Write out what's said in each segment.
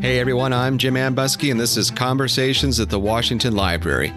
Hey everyone, I'm Jim Ambuske, and this is Conversations at the Washington Library.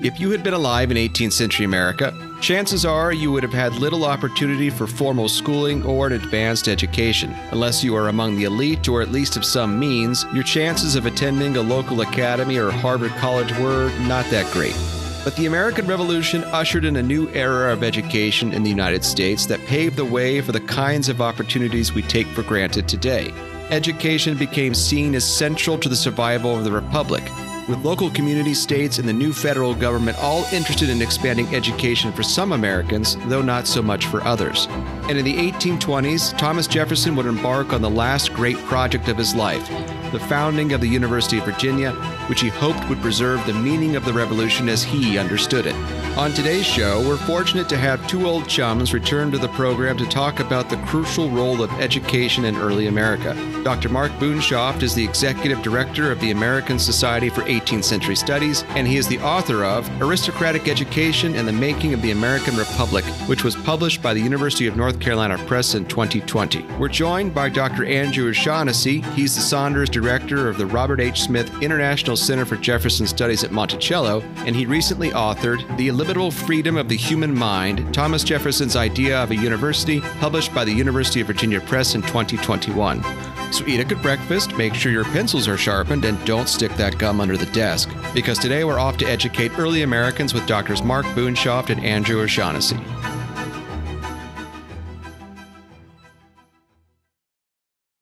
If you had been alive in 18th century America, chances are you would have had little opportunity for formal schooling or an advanced education. Unless you are among the elite or at least of some means, your chances of attending a local academy or Harvard College were not that great. But the American Revolution ushered in a new era of education in the United States that paved the way for the kinds of opportunities we take for granted today. Education became seen as central to the survival of the Republic, with local community states and the new federal government all interested in expanding education for some Americans, though not so much for others. And in the 1820s, Thomas Jefferson would embark on the last great project of his life, the founding of the University of Virginia, which he hoped would preserve the meaning of the Revolution as he understood it. On today's show, we're fortunate to have two old chums return to the program to talk about the crucial role of education in early America. Dr. Mark Boonshoft is the executive director of the American Society for 18th Century Studies, and he is the author of Aristocratic Education and the Making of the American Republic, which was published by the University of North Carolina Press in 2020. We're joined by Dr. Andrew O'Shaughnessy. He's the Saunders Director of the Robert H. Smith International Center for Jefferson Studies at Monticello, and he recently authored The Illimitable Freedom of the Human Mind Thomas Jefferson's Idea of a University, published by the University of Virginia Press in 2021. So eat a good breakfast, make sure your pencils are sharpened, and don't stick that gum under the desk. Because today we're off to educate early Americans with doctors Mark Boonshoft and Andrew O'Shaughnessy.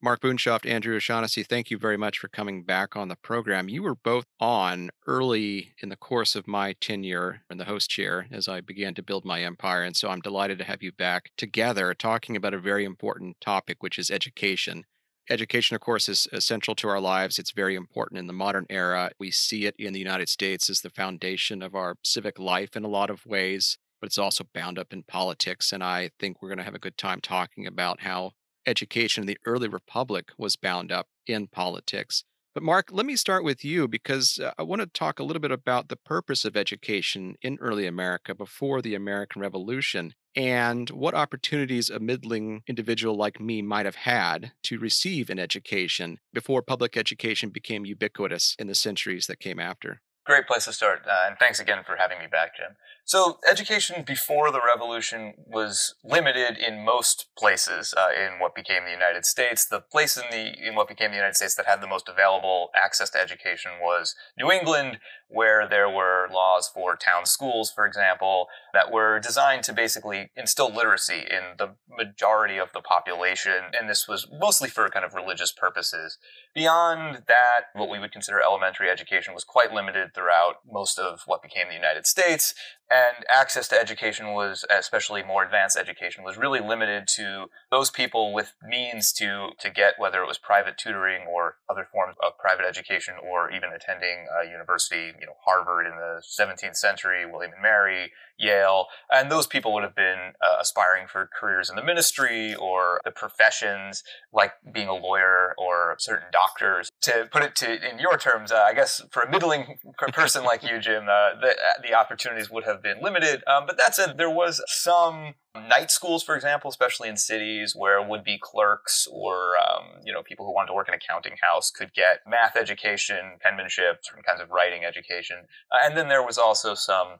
Mark Boonshoft, Andrew O'Shaughnessy, thank you very much for coming back on the program. You were both on early in the course of my tenure in the host chair as I began to build my empire. And so I'm delighted to have you back together talking about a very important topic, which is education. Education, of course, is essential to our lives. It's very important in the modern era. We see it in the United States as the foundation of our civic life in a lot of ways, but it's also bound up in politics. And I think we're going to have a good time talking about how education in the early republic was bound up in politics. But, Mark, let me start with you because uh, I want to talk a little bit about the purpose of education in early America before the American Revolution and what opportunities a middling individual like me might have had to receive an education before public education became ubiquitous in the centuries that came after. Great place to start, uh, and thanks again for having me back, Jim. So, education before the revolution was limited in most places uh, in what became the United States. The place in the in what became the United States that had the most available access to education was New England, where there were laws for town schools, for example, that were designed to basically instill literacy in the majority of the population, and this was mostly for kind of religious purposes. Beyond that, what we would consider elementary education was quite limited throughout most of what became the United States and access to education was especially more advanced education was really limited to those people with means to to get whether it was private tutoring or other forms of private education or even attending a university you know harvard in the 17th century william and mary Yale, and those people would have been uh, aspiring for careers in the ministry or the professions like being a lawyer or certain doctors. To put it to in your terms, uh, I guess for a middling person like you, Jim, uh, the uh, the opportunities would have been limited. Um, but that said, there was some night schools, for example, especially in cities where would-be clerks or um, you know people who wanted to work in accounting house could get math education, penmanship, certain kinds of writing education, uh, and then there was also some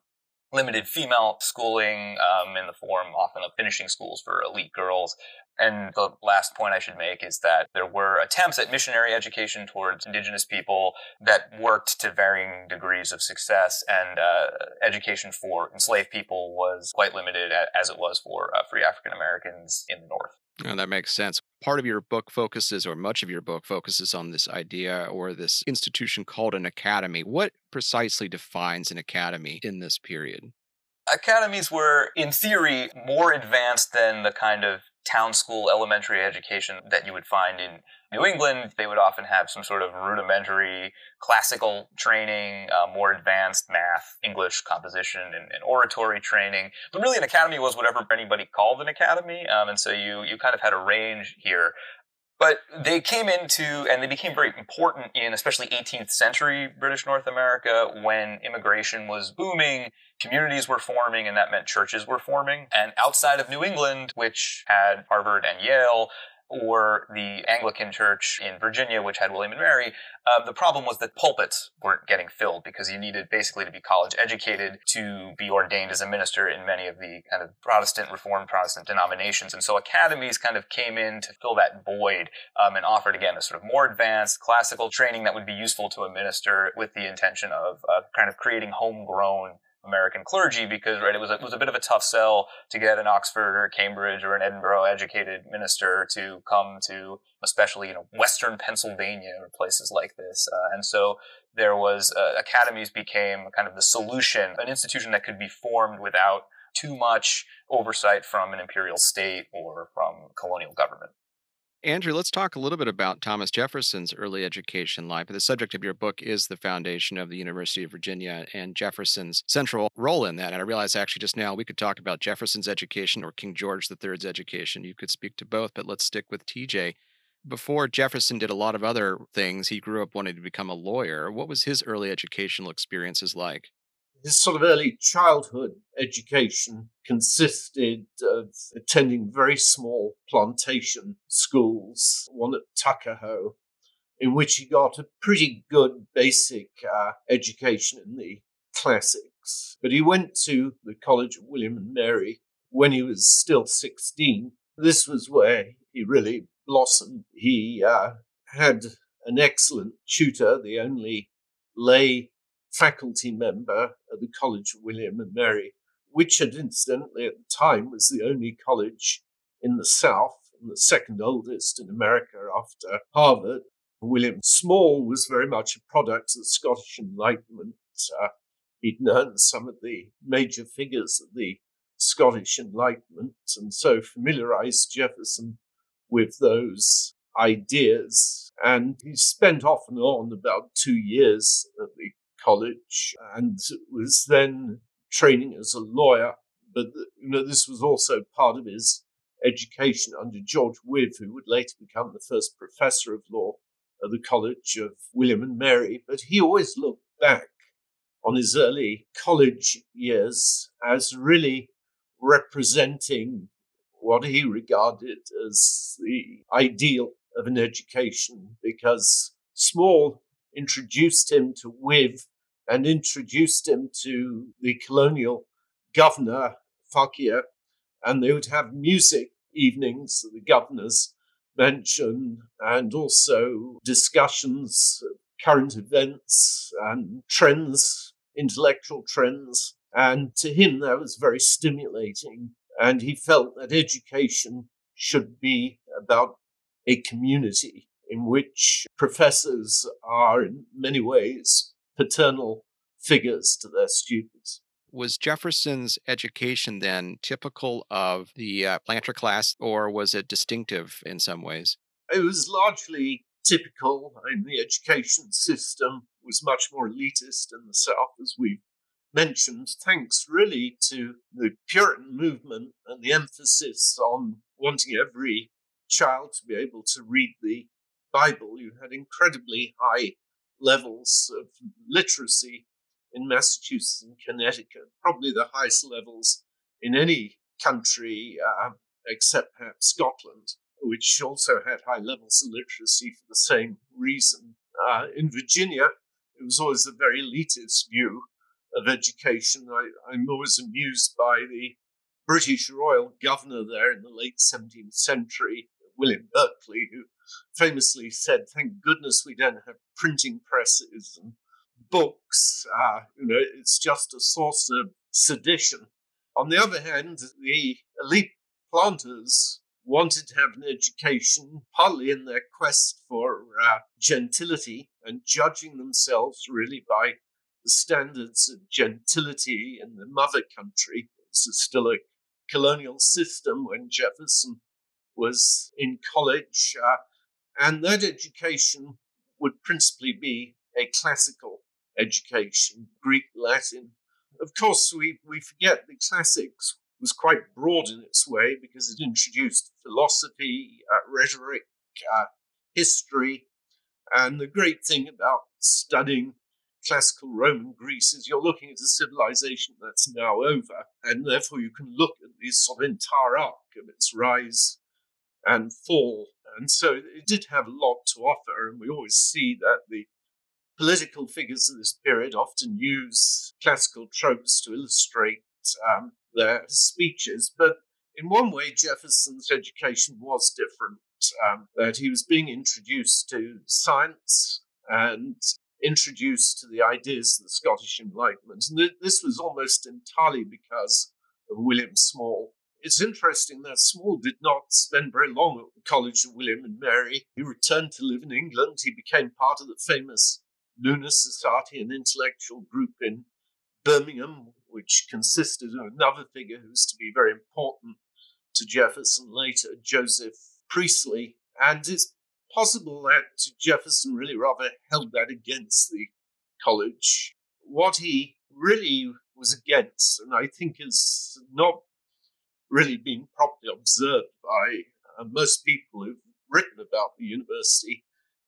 limited female schooling um, in the form often of finishing schools for elite girls. And the last point I should make is that there were attempts at missionary education towards indigenous people that worked to varying degrees of success, and uh, education for enslaved people was quite limited as it was for uh, free African Americans in the North. Oh, that makes sense. Part of your book focuses, or much of your book focuses on this idea or this institution called an academy. What precisely defines an academy in this period? Academies were, in theory, more advanced than the kind of town school elementary education that you would find in New England, they would often have some sort of rudimentary classical training, uh, more advanced math, English composition, and, and, oratory training. But really, an academy was whatever anybody called an academy, um, and so you you kind of had a range here. But they came into and they became very important in especially 18th century British North America when immigration was booming, communities were forming, and that meant churches were forming. And outside of New England, which had Harvard and Yale, or the Anglican Church in Virginia, which had William and Mary, uh, the problem was that pulpits weren't getting filled because you needed basically to be college educated to be ordained as a minister in many of the kind of Protestant, Reformed Protestant denominations. And so academies kind of came in to fill that void um, and offered, again, a sort of more advanced classical training that would be useful to a minister with the intention of uh, kind of creating homegrown American clergy because right it was a, it was a bit of a tough sell to get an Oxford or Cambridge or an Edinburgh educated minister to come to especially you know Western Pennsylvania or places like this uh, and so there was uh, academies became kind of the solution an institution that could be formed without too much oversight from an imperial state or from colonial government. Andrew, let's talk a little bit about Thomas Jefferson's early education life. The subject of your book is the foundation of the University of Virginia and Jefferson's central role in that. And I realize actually just now we could talk about Jefferson's education or King George III's education. You could speak to both, but let's stick with TJ. Before Jefferson did a lot of other things, he grew up wanting to become a lawyer. What was his early educational experiences like? His sort of early childhood education consisted of attending very small plantation schools, one at Tuckahoe, in which he got a pretty good basic uh, education in the classics. But he went to the College of William and Mary when he was still 16. This was where he really blossomed. He uh, had an excellent tutor, the only lay faculty member at the College of William and Mary, which had incidentally at the time was the only college in the South and the second oldest in America after Harvard. William Small was very much a product of the Scottish Enlightenment. Uh, he'd known some of the major figures of the Scottish Enlightenment and so familiarized Jefferson with those ideas. And he spent off and on about two years at the college and was then training as a lawyer. But you know, this was also part of his education under George Wythe, who would later become the first professor of law at the College of William and Mary. But he always looked back on his early college years as really representing what he regarded as the ideal of an education because Small introduced him to Wythe and introduced him to the colonial governor, Fauquier, and they would have music evenings the governors mentioned, and also discussions, current events, and trends, intellectual trends. And to him, that was very stimulating. And he felt that education should be about a community in which professors are, in many ways, paternal figures to their students. Was Jefferson's education then typical of the uh, planter class, or was it distinctive in some ways? It was largely typical. I mean, the education system was much more elitist in the South, as we've mentioned, thanks really to the Puritan movement and the emphasis on wanting every child to be able to read the Bible. You had incredibly high levels of literacy in Massachusetts and Connecticut, probably the highest levels in any country uh, except perhaps Scotland, which also had high levels of literacy for the same reason. Uh, in Virginia, it was always a very elitist view of education. I, I'm always amused by the British royal governor there in the late 17th century, William Berkeley, who famously said, "Thank goodness we don't have printing presses and books. Uh, you know, it's just a source of sedition." On the other hand, the elite planters wanted to have an education, partly in their quest for uh, gentility and judging themselves really by the standards of gentility in the mother country. This is still a colonial system when Jefferson was in college. Uh, and that education would principally be a classical education, Greek, Latin. Of course, we, we forget the classics was quite broad in its way because it introduced philosophy, uh, rhetoric, uh, history. And the great thing about studying classical Roman Greece is you're looking at a civilization that's now over, and therefore you can look at the sort of entire arc of its rise and fall And so it did have a lot to offer, and we always see that the political figures of this period often use classical tropes to illustrate um, their speeches. But in one way, Jefferson's education was different. Um, that he was being introduced to science and introduced to the ideas of the Scottish Enlightenment. And th- this was almost entirely because of William Small. It's interesting that Small did not spend very long at the College of William and Mary. He returned to live in England. He became part of the famous Lunar Society, an intellectual group in Birmingham, which consisted of another figure who's to be very important to Jefferson later, Joseph Priestley. And it's possible that Jefferson really rather held that against the college. What he really was against, and I think has not really been properly observed by uh, most people who've written about the university,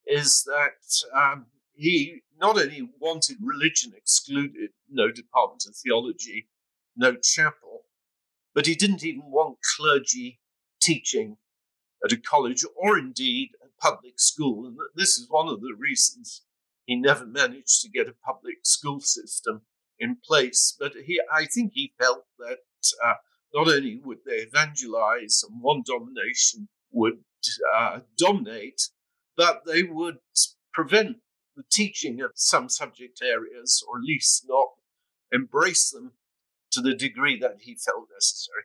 is that um, he not only wanted religion excluded, no department of theology, no chapel, but he didn't even want clergy teaching at a college or indeed a public school. And this is one of the reasons he never managed to get a public school system in place. But he, I think he felt that uh, not only would they evangelize and one domination would uh, dominate, but they would prevent the teaching of some subject areas, or at least not embrace them to the degree that he felt necessary.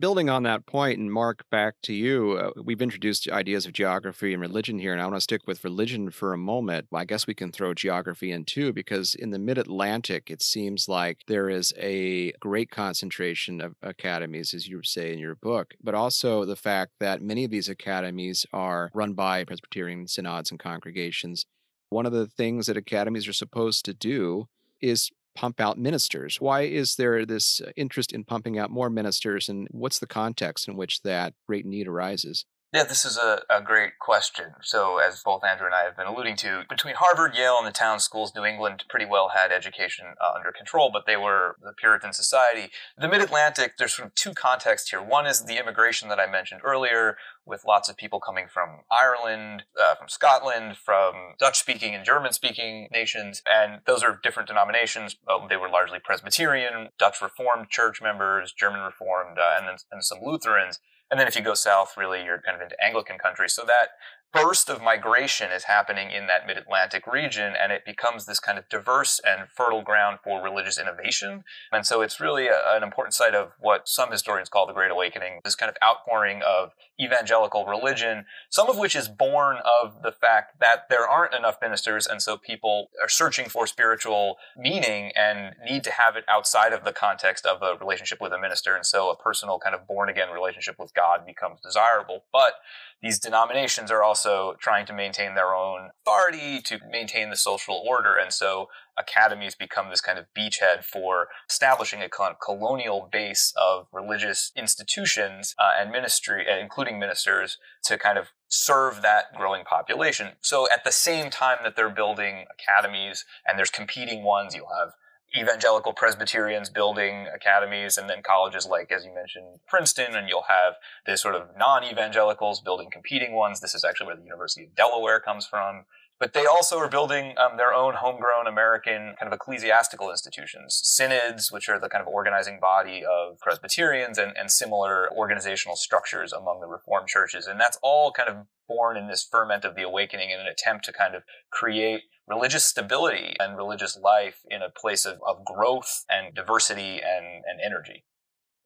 Building on that point, and Mark, back to you, uh, we've introduced ideas of geography and religion here, and I want to stick with religion for a moment. I guess we can throw geography in too, because in the mid Atlantic, it seems like there is a great concentration of academies, as you say in your book, but also the fact that many of these academies are run by Presbyterian synods and congregations. One of the things that academies are supposed to do is pump out ministers. Why is there this uh, interest in pumping out more ministers, and what's the context in which that great need arises? Yeah, this is a, a great question. So, as both Andrew and I have been alluding to, between Harvard, Yale, and the town schools, New England pretty well had education uh, under control, but they were the Puritan society. The Mid Atlantic, there's sort of two contexts here. One is the immigration that I mentioned earlier, with lots of people coming from Ireland, uh, from Scotland, from Dutch speaking and German speaking nations. And those are different denominations. they were largely Presbyterian, Dutch Reformed church members, German Reformed, uh, and then and some Lutherans. And then if you go south, really, you're kind of into Anglican country. So that burst of migration is happening in that mid-Atlantic region and it becomes this kind of diverse and fertile ground for religious innovation. And so it's really a, an important site of what some historians call the Great Awakening, this kind of outpouring of evangelical religion, some of which is born of the fact that there aren't enough ministers and so people are searching for spiritual meaning and need to have it outside of the context of a relationship with a minister. And so a personal kind of born again relationship with God becomes desirable. But these denominations are also trying to maintain their own authority to maintain the social order. And so academies become this kind of beachhead for establishing a kind of colonial base of religious institutions uh, and ministry, including ministers, to kind of serve that growing population. So at the same time that they're building academies and there's competing ones, you'll have evangelical Presbyterians building academies and then colleges like, as you mentioned, Princeton, and you'll have this sort of non-evangelicals building competing ones. This is actually where the University of Delaware comes from. But they also are building um, their own homegrown American kind of ecclesiastical institutions, synods, which are the kind of organizing body of Presbyterians and, and similar organizational structures among the Reformed churches. And that's all kind of born in this ferment of the awakening in an attempt to kind of create religious stability and religious life in a place of, of growth and diversity and, and energy.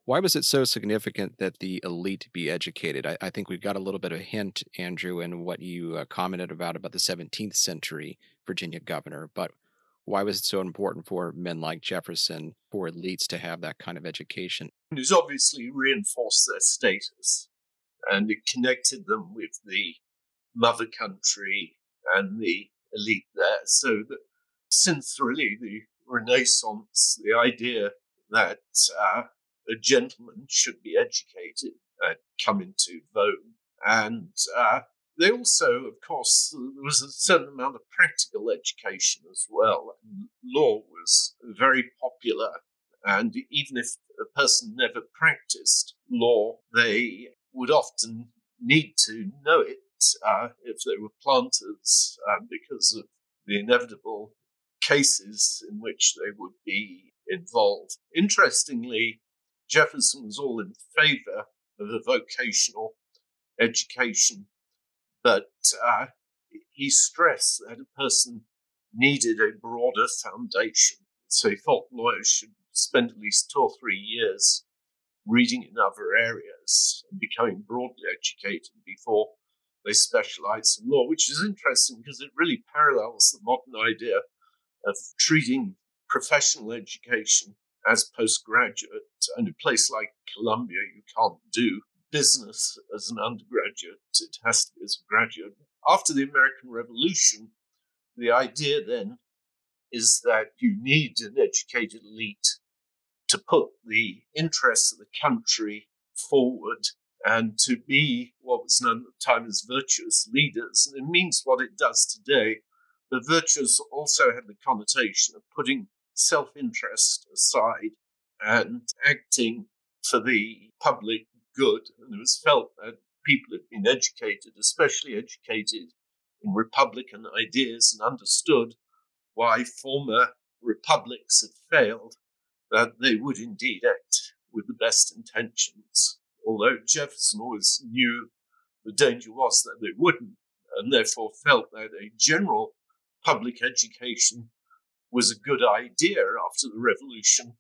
Why was it so significant that the elite be educated? I, I think we've got a little bit of a hint, Andrew, in what you uh, commented about about the 17th century Virginia governor. But why was it so important for men like Jefferson, for elites to have that kind of education? It was obviously reinforced their status and it connected them with the mother country and the elite there. So that since really the Renaissance, the idea that uh, a gentleman should be educated uh, come into vogue. And uh, they also, of course, there was a certain amount of practical education as well. Law was very popular. And even if a person never practiced law, they would often need to know it uh, if they were planters uh, because of the inevitable cases in which they would be involved. Interestingly, Jefferson was all in favor of a vocational education, but uh, he stressed that a person needed a broader foundation. So he thought lawyers should spend at least two or three years reading in other areas and becoming broadly educated before they specialize in law, which is interesting because it really parallels the modern idea of treating professional education as postgraduate. And a place like Columbia, you can't do business as an undergraduate, it has to be as a graduate. After the American Revolution, the idea then is that you need an educated elite to put the interests of the country forward and to be what was known at the time as virtuous leaders. And it means what it does today. But virtuous also had the connotation of putting self interest aside and acting for the public good. And it was felt that people had been educated, especially educated in Republican ideas, and understood why former republics had failed that they would indeed act with the best intentions. Although Jefferson always knew the danger was that they wouldn't, and therefore felt that a general public education was a good idea after the revolution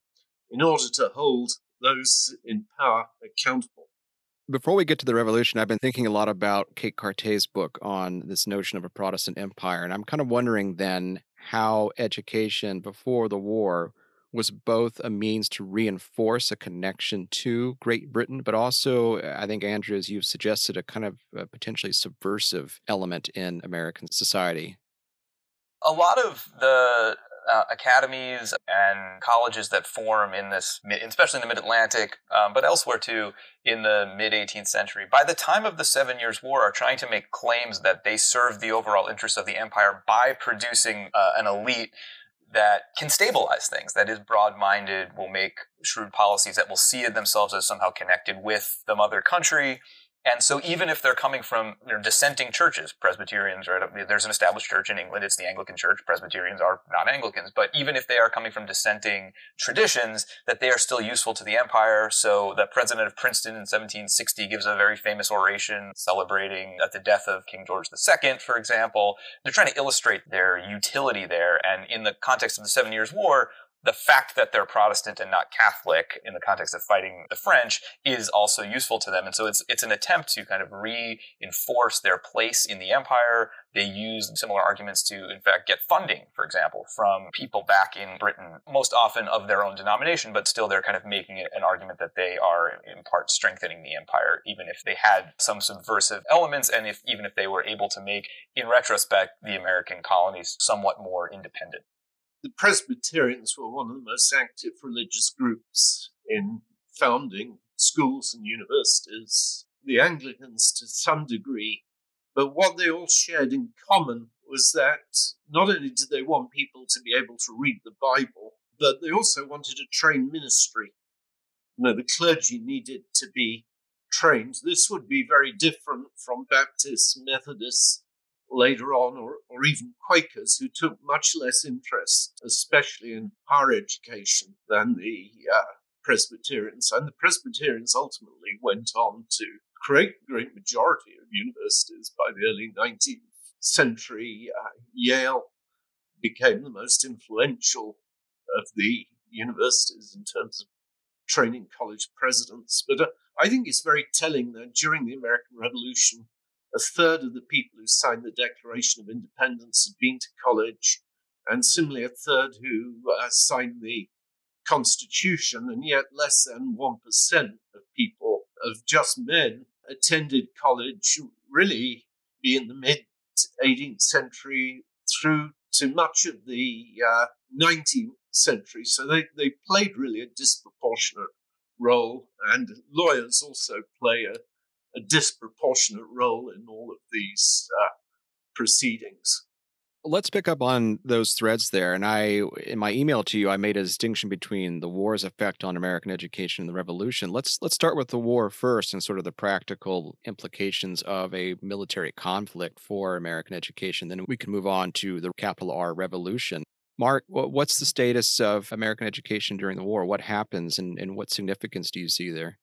in order to hold those in power accountable. Before we get to the revolution, I've been thinking a lot about Kate Carte's book on this notion of a Protestant empire. And I'm kind of wondering then how education before the war was both a means to reinforce a connection to Great Britain, but also, I think, Andrew, as you've suggested, a kind of a potentially subversive element in American society. A lot of the uh, academies and colleges that form in this, especially in the mid Atlantic, um, but elsewhere too, in the mid 18th century, by the time of the Seven Years' War, are trying to make claims that they serve the overall interests of the empire by producing uh, an elite that can stabilize things, that is broad minded, will make shrewd policies that will see themselves as somehow connected with the mother country, and so even if they're coming from you know, dissenting churches, Presbyterians, right? There's an established church in England. It's the Anglican church. Presbyterians are not Anglicans. But even if they are coming from dissenting traditions, that they are still useful to the empire. So the president of Princeton in 1760 gives a very famous oration celebrating at the death of King George II, for example. They're trying to illustrate their utility there. And in the context of the Seven Years' War, the fact that they're Protestant and not Catholic in the context of fighting the French is also useful to them. And so it's it's an attempt to kind of reinforce their place in the empire. They use similar arguments to, in fact, get funding, for example, from people back in Britain, most often of their own denomination, but still they're kind of making an argument that they are in part strengthening the empire, even if they had some subversive elements and if even if they were able to make, in retrospect, the American colonies somewhat more independent the Presbyterians were one of the most active religious groups in founding schools and universities. The Anglicans, to some degree, but what they all shared in common was that not only did they want people to be able to read the Bible, but they also wanted to train ministry. You know, the clergy needed to be trained. This would be very different from Baptists, Methodists, later on, or, or even Quakers who took much less interest, especially in higher education, than the uh, Presbyterians. And the Presbyterians ultimately went on to create the great majority of universities by the early 19th century. Uh, Yale became the most influential of the universities in terms of training college presidents. But uh, I think it's very telling that during the American Revolution, a third of the people who signed the Declaration of Independence had been to college, and similarly, a third who uh, signed the Constitution, and yet less than 1% of people, of just men, attended college, really in the mid 18th century through to much of the uh, 19th century. So they, they played really a disproportionate role, and lawyers also play a, a disproportionate role in all of these uh, proceedings. Let's pick up on those threads there. And I, in my email to you, I made a distinction between the war's effect on American education and the revolution. Let's let's start with the war first and sort of the practical implications of a military conflict for American education. Then we can move on to the capital R revolution. Mark, what's the status of American education during the war? What happens and, and what significance do you see there?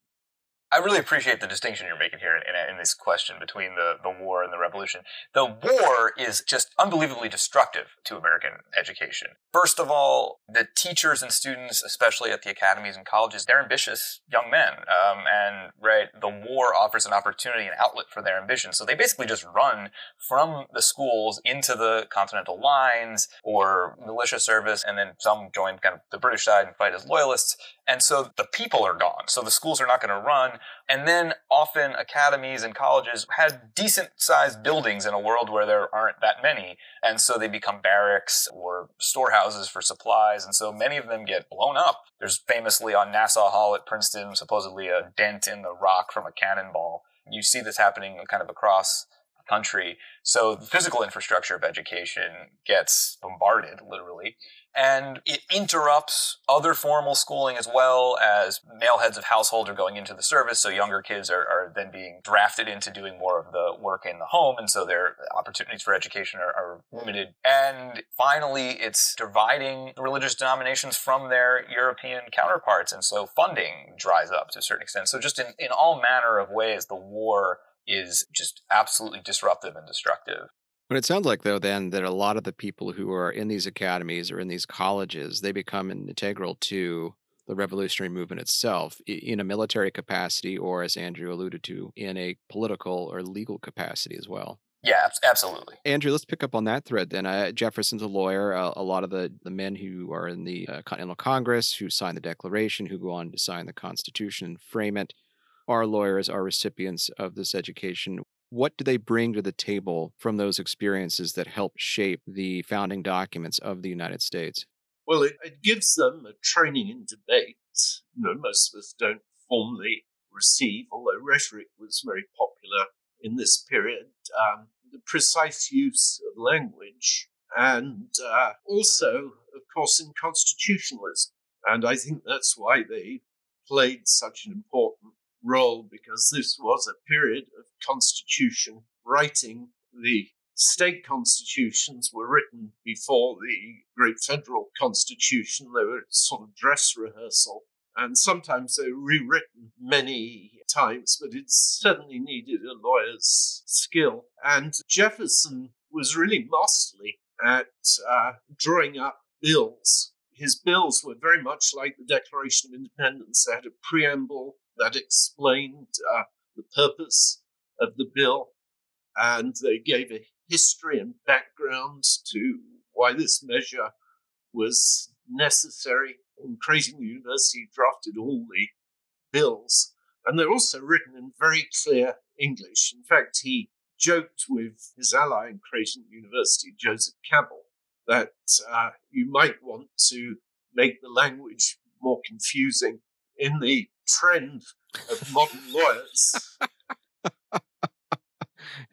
I really appreciate the distinction you're making here in, in, this question between the, the war and the revolution. The war is just unbelievably destructive to American education. First of all, the teachers and students, especially at the academies and colleges, they're ambitious young men. Um, and right, the war offers an opportunity, an outlet for their ambition. So they basically just run from the schools into the continental lines or militia service, and then some join kind of the British side and fight as loyalists. And so the people are gone. So the schools are not going to run. And then often academies and colleges had decent sized buildings in a world where there aren't that many. And so they become barracks or storehouses for supplies. And so many of them get blown up. There's famously on Nassau Hall at Princeton, supposedly a dent in the rock from a cannonball. You see this happening kind of across the country. So the physical infrastructure of education gets bombarded, literally and it interrupts other formal schooling as well as male heads of household are going into the service. So younger kids are, are then being drafted into doing more of the work in the home. And so their opportunities for education are, are limited. And finally, it's dividing religious denominations from their European counterparts. And so funding dries up to a certain extent. So just in, in all manner of ways, the war is just absolutely disruptive and destructive. But it sounds like, though, then that a lot of the people who are in these academies or in these colleges, they become integral to the revolutionary movement itself in a military capacity, or as Andrew alluded to, in a political or legal capacity as well. Yeah, absolutely. Andrew, let's pick up on that thread then. Uh, Jefferson's a lawyer. Uh, a lot of the, the men who are in the uh, Continental Congress, who sign the Declaration, who go on to sign the Constitution and frame it, are lawyers, are recipients of this education what do they bring to the table from those experiences that help shape the founding documents of the United States? Well, it, it gives them a training in debate. You know, most of us don't formally receive, although rhetoric was very popular in this period, um, the precise use of language, and uh, also, of course, in constitutionalism. And I think that's why they played such an important role because this was a period of constitution writing. The state constitutions were written before the great federal constitution. They were sort of dress rehearsal. And sometimes they were rewritten many times, but it certainly needed a lawyer's skill. And Jefferson was really masterly at uh, drawing up bills. His bills were very much like the Declaration of Independence. They had a preamble, that explained uh, the purpose of the bill, and they gave a history and background to why this measure was necessary. Creighton University drafted all the bills, and they're also written in very clear English. In fact, he joked with his ally in Creighton University, Joseph Cabell, that uh, you might want to make the language more confusing in the trend of modern lawyers.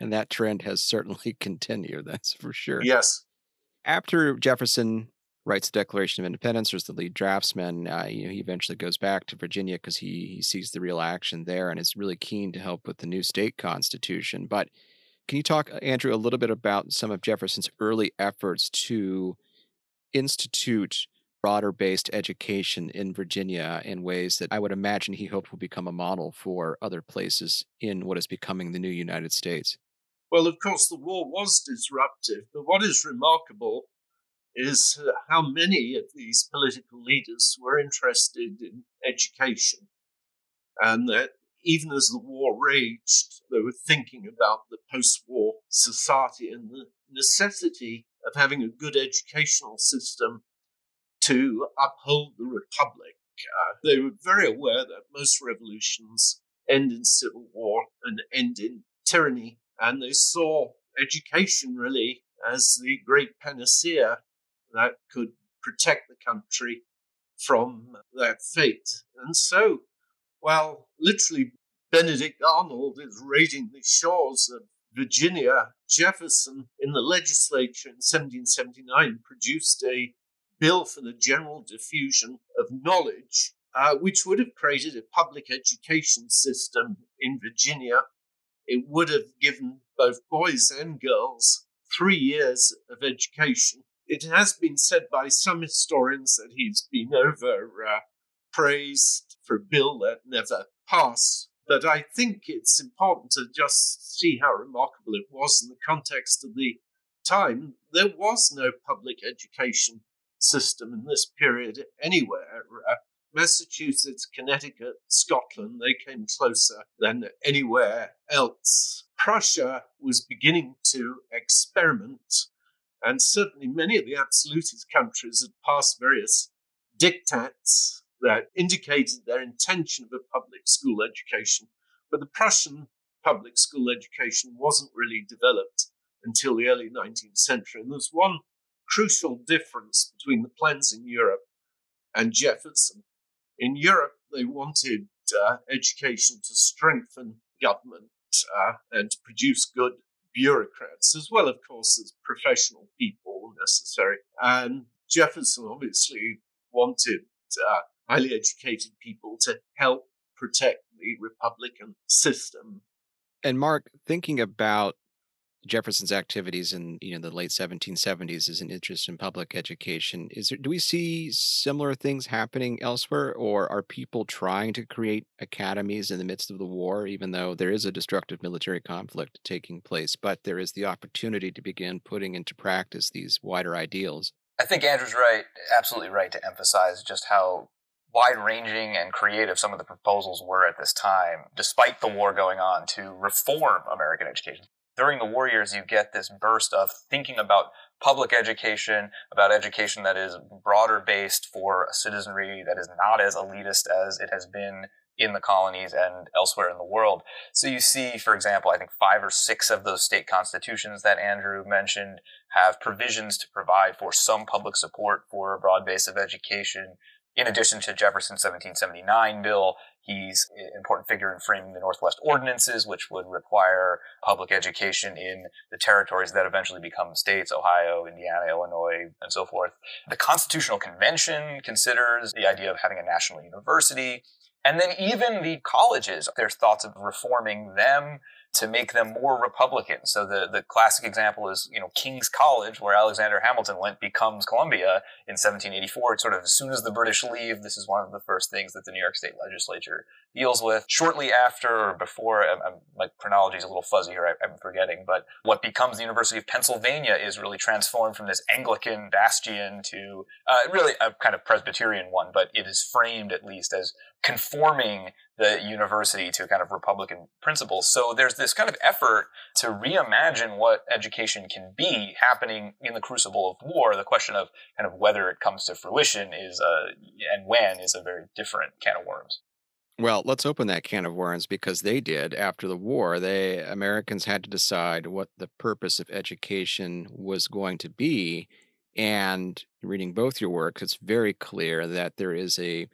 and that trend has certainly continued, that's for sure. Yes. After Jefferson writes the Declaration of Independence, or is the lead draftsman, uh, you know, he eventually goes back to Virginia because he, he sees the real action there and is really keen to help with the new state constitution. But can you talk, Andrew, a little bit about some of Jefferson's early efforts to institute broader based education in Virginia in ways that I would imagine he hoped will become a model for other places in what is becoming the new United States. Well, of course, the war was disruptive, but what is remarkable is uh, how many of these political leaders were interested in education, and that even as the war raged, they were thinking about the post war society and the necessity of having a good educational system to uphold the republic. Uh, they were very aware that most revolutions end in civil war and end in tyranny, and they saw education really as the great panacea that could protect the country from that fate. And so, while literally Benedict Arnold is raiding the shores of Virginia, Jefferson in the legislature in 1779 produced a bill for the general diffusion of knowledge, uh, which would have created a public education system in Virginia. It would have given both boys and girls three years of education. It has been said by some historians that he's been over uh, praised for a bill that never passed. But I think it's important to just see how remarkable it was in the context of the time. There was no public education system in this period anywhere. Uh, Massachusetts, Connecticut, Scotland, they came closer than anywhere else. Prussia was beginning to experiment, and certainly many of the absolutist countries had passed various diktats that indicated their intention of a public school education. But the Prussian public school education wasn't really developed until the early 19th century. And there's one crucial difference between the plans in Europe and Jefferson. In Europe, they wanted uh, education to strengthen government uh, and to produce good bureaucrats, as well, of course, as professional people necessary. And Jefferson obviously wanted uh, highly educated people to help protect the Republican system. And Mark, thinking about Jefferson's activities in you know the late 1770s is an interest in public education, is there do we see similar things happening elsewhere, or are people trying to create academies in the midst of the war, even though there is a destructive military conflict taking place, but there is the opportunity to begin putting into practice these wider ideals? I think Andrew's right, absolutely right to emphasize just how wide ranging and creative some of the proposals were at this time, despite the war going on, to reform American education. During the war years, you get this burst of thinking about public education, about education that is broader based for a citizenry that is not as elitist as it has been in the colonies and elsewhere in the world. So you see, for example, I think five or six of those state constitutions that Andrew mentioned have provisions to provide for some public support for a broad base of education in addition to Jefferson's 1779 bill, he's an important figure in framing the Northwest Ordinances, which would require public education in the territories that eventually become states, Ohio, Indiana, Illinois, and so forth. The Constitutional Convention considers the idea of having a national university. And then even the colleges, there's thoughts of reforming them to make them more Republican. So the, the classic example is, you know, King's College, where Alexander Hamilton went, becomes Columbia in 1784. It's sort of as soon as the British leave, this is one of the first things that the New York State Legislature deals with. Shortly after or before, I'm, I'm, my chronology is a little fuzzy here, I, I'm forgetting, but what becomes the University of Pennsylvania is really transformed from this Anglican bastion to uh, really a kind of Presbyterian one, but it is framed at least as conforming the university to kind of Republican principles. So there's this kind of effort to reimagine what education can be happening in the crucible of war. The question of kind of whether it comes to fruition is, uh, and when is a very different can of worms. Well, let's open that can of worms because they did after the war. They Americans had to decide what the purpose of education was going to be. And reading both your works, it's very clear that there is a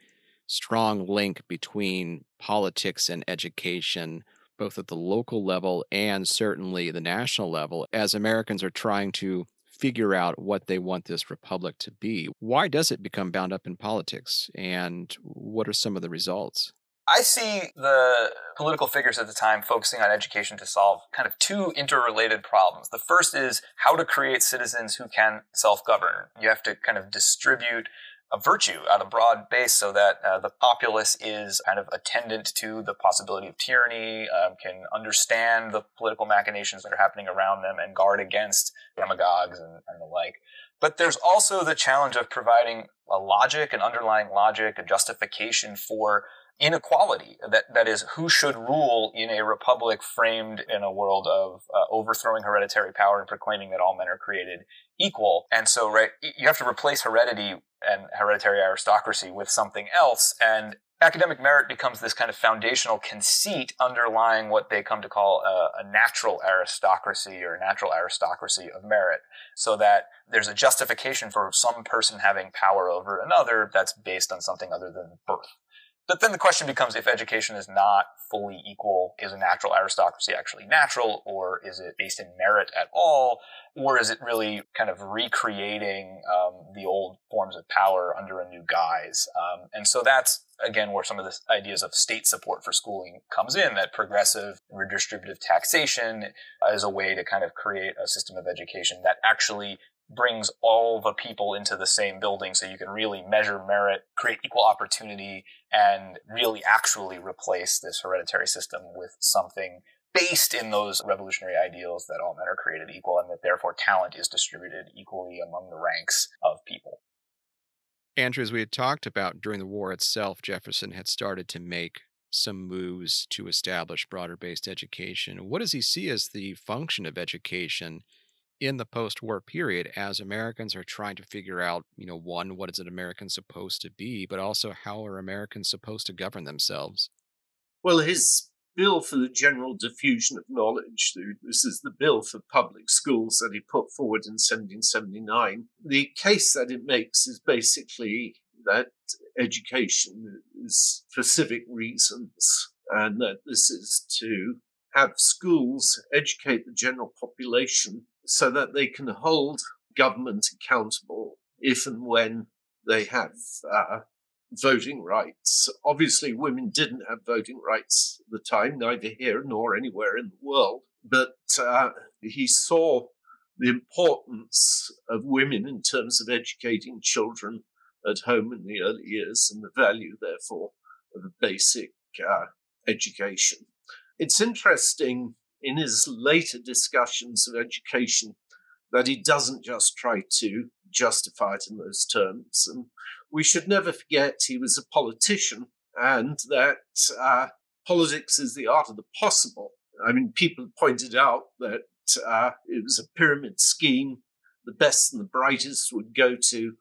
strong link between politics and education, both at the local level and certainly the national level, as Americans are trying to figure out what they want this republic to be. Why does it become bound up in politics? And what are some of the results? I see the political figures at the time focusing on education to solve kind of two interrelated problems. The first is how to create citizens who can self govern. You have to kind of distribute a virtue at a broad base so that uh, the populace is kind of attendant to the possibility of tyranny, um, can understand the political machinations that are happening around them and guard against demagogues and, and the like. But there's also the challenge of providing a logic, an underlying logic, a justification for inequality that that is who should rule in a republic framed in a world of uh, overthrowing hereditary power and proclaiming that all men are created equal. And so right you have to replace heredity and hereditary aristocracy with something else. And academic merit becomes this kind of foundational conceit underlying what they come to call a, a, natural aristocracy or a natural aristocracy of merit. So that there's a justification for some person having power over another that's based on something other than birth But then the question becomes if education is not fully equal, is a natural aristocracy actually natural, or is it based in merit at all, or is it really kind of recreating um, the old forms of power under a new guise? Um, and so that's again where some of the ideas of state support for schooling comes in. That progressive redistributive taxation is a way to kind of create a system of education that actually brings all the people into the same building so you can really measure merit, create equal opportunity, and really actually replace this hereditary system with something based in those revolutionary ideals that all men are created equal and that therefore talent is distributed equally among the ranks of people. Andrew, as we had talked about during the war itself, Jefferson had started to make some moves to establish broader based education. What does he see as the function of education in the post-war period as Americans are trying to figure out, you know, one, what is an American supposed to be, but also how are Americans supposed to govern themselves? Well, his bill for the general diffusion of knowledge, this is the bill for public schools that he put forward in 1779. The case that it makes is basically that education is for civic reasons and that this is to have schools educate the general population so that they can hold government accountable if and when they have uh, voting rights. Obviously, women didn't have voting rights at the time, neither here nor anywhere in the world. But uh, he saw the importance of women in terms of educating children at home in the early years and the value, therefore, of a basic uh, education. It's interesting in his later discussions of education that he doesn't just try to justify it in those terms. And we should never forget he was a politician and that uh, politics is the art of the possible. I mean, people pointed out that uh, it was a pyramid scheme. The best and the brightest would go to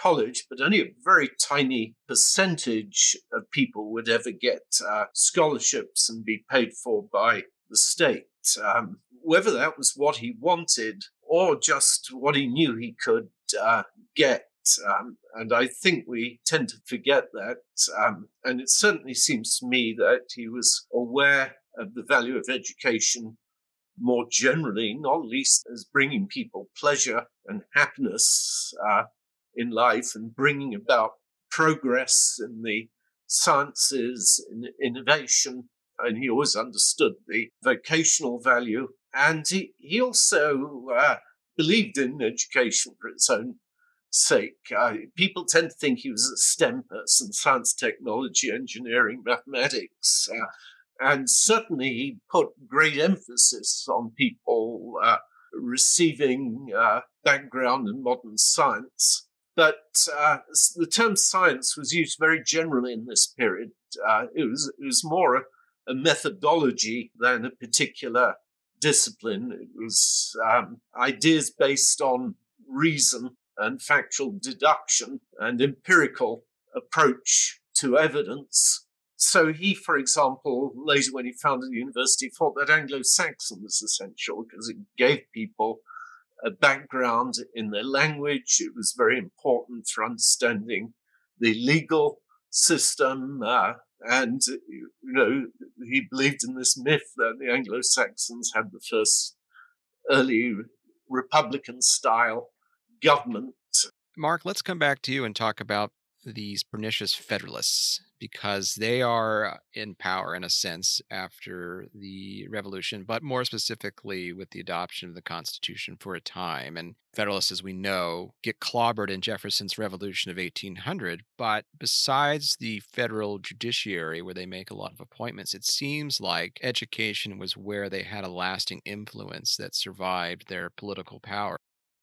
college, but only a very tiny percentage of people would ever get uh, scholarships and be paid for by the state. Um, whether that was what he wanted or just what he knew he could uh, get. Um, and I think we tend to forget that. Um, and it certainly seems to me that he was aware of the value of education more generally, not least as bringing people pleasure and happiness uh, in life and bringing about progress in the sciences, in innovation, and he always understood the vocational value. And he, he also uh, believed in education for its own sake. Uh, people tend to think he was a STEM person science, technology, engineering, mathematics. Uh, and certainly he put great emphasis on people uh, receiving uh, background in modern science. But uh, the term science was used very generally in this period. Uh, it was it was more a methodology than a particular discipline. It was um, ideas based on reason and factual deduction and empirical approach to evidence. So he, for example, later when he founded the university, thought that Anglo-Saxon was essential because it gave people a background in their language. It was very important for understanding the legal system, uh, and, uh, you know, he believed in this myth that the Anglo Saxons had the first early Republican style government. Mark, let's come back to you and talk about these pernicious Federalists because they are in power in a sense after the revolution, but more specifically with the adoption of the Constitution for a time. And Federalists, as we know, get clobbered in Jefferson's Revolution of 1800. But besides the federal judiciary, where they make a lot of appointments, it seems like education was where they had a lasting influence that survived their political power.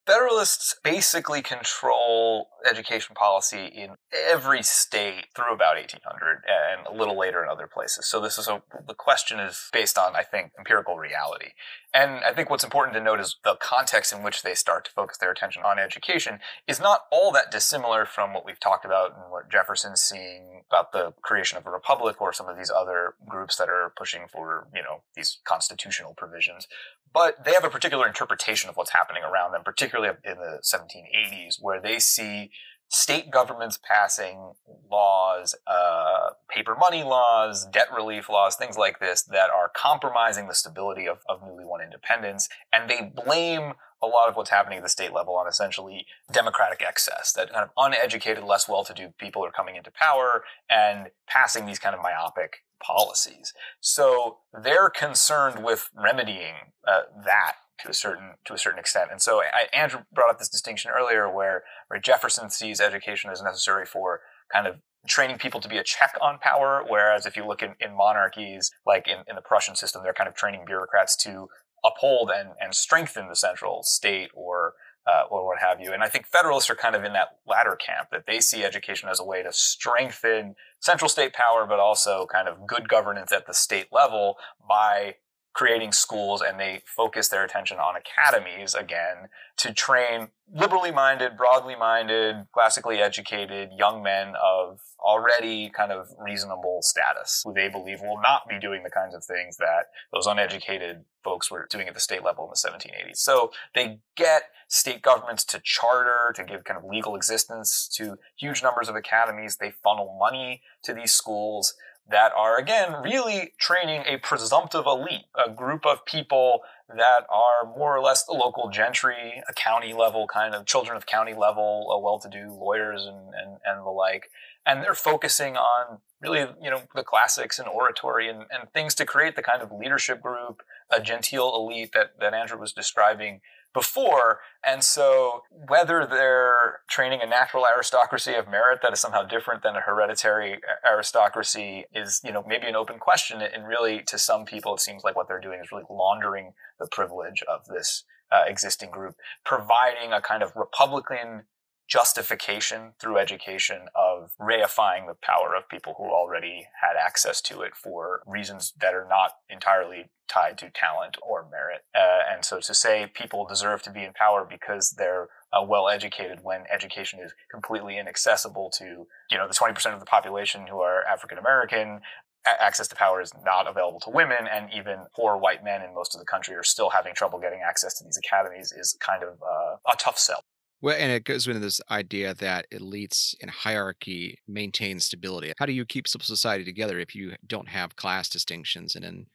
Federalists basically control education policy in every state through about 1800 and a little later in other places. So this is a, the question is based on, I think, empirical reality. And I think what's important to note is the context in which they start to focus their attention on education is not all that dissimilar from what we've talked about and what Jefferson's seeing about the creation of a republic or some of these other groups that are pushing for, you know, these constitutional provisions. But they have a particular interpretation of what's happening around them, particularly in the 1780s, where they see state governments passing laws, uh, paper money laws, debt relief laws, things like this that are compromising the stability of, of newly won independence. And they blame a lot of what's happening at the state level on essentially democratic excess, that kind of uneducated, less well-to-do people are coming into power and passing these kind of myopic policies. So they're concerned with remedying uh, that to a certain to a certain extent. And so I, Andrew brought up this distinction earlier, where where Jefferson sees education as necessary for kind of training people to be a check on power, whereas if you look in, in monarchies, like in, in the Prussian system, they're kind of training bureaucrats to uphold and, and strengthen the central state or uh, or what have you. And I think Federalists are kind of in that latter camp that they see education as a way to strengthen central state power, but also kind of good governance at the state level by creating schools and they focus their attention on academies again to train liberally minded, broadly minded, classically educated young men of already kind of reasonable status who they believe will not be doing the kinds of things that those uneducated folks were doing at the state level in the 1780s. So they get state governments to charter, to give kind of legal existence to huge numbers of academies. They funnel money to these schools that are again really training a presumptive elite, a group of people that are more or less the local gentry, a county level kind of children of county level, a well-to-do lawyers and, and, and the like. And they're focusing on really, you know, the classics and oratory and, and things to create the kind of leadership group, a genteel elite that, that Andrew was describing before. And so whether they're training a natural aristocracy of merit that is somehow different than a hereditary aristocracy is, you know, maybe an open question. And really to some people, it seems like what they're doing is really laundering the privilege of this uh, existing group, providing a kind of Republican justification through education of reifying the power of people who already had access to it for reasons that are not entirely tied to talent or merit. Uh, and so to say people deserve to be in power because they're uh, well educated when education is completely inaccessible to, you know, the 20% of the population who are African American, access to power is not available to women, and even poor white men in most of the country are still having trouble getting access to these academies is kind of uh, a tough sell. Well, and it goes into this idea that elites and hierarchy maintain stability. How do you keep civil society together if you don't have class distinctions and then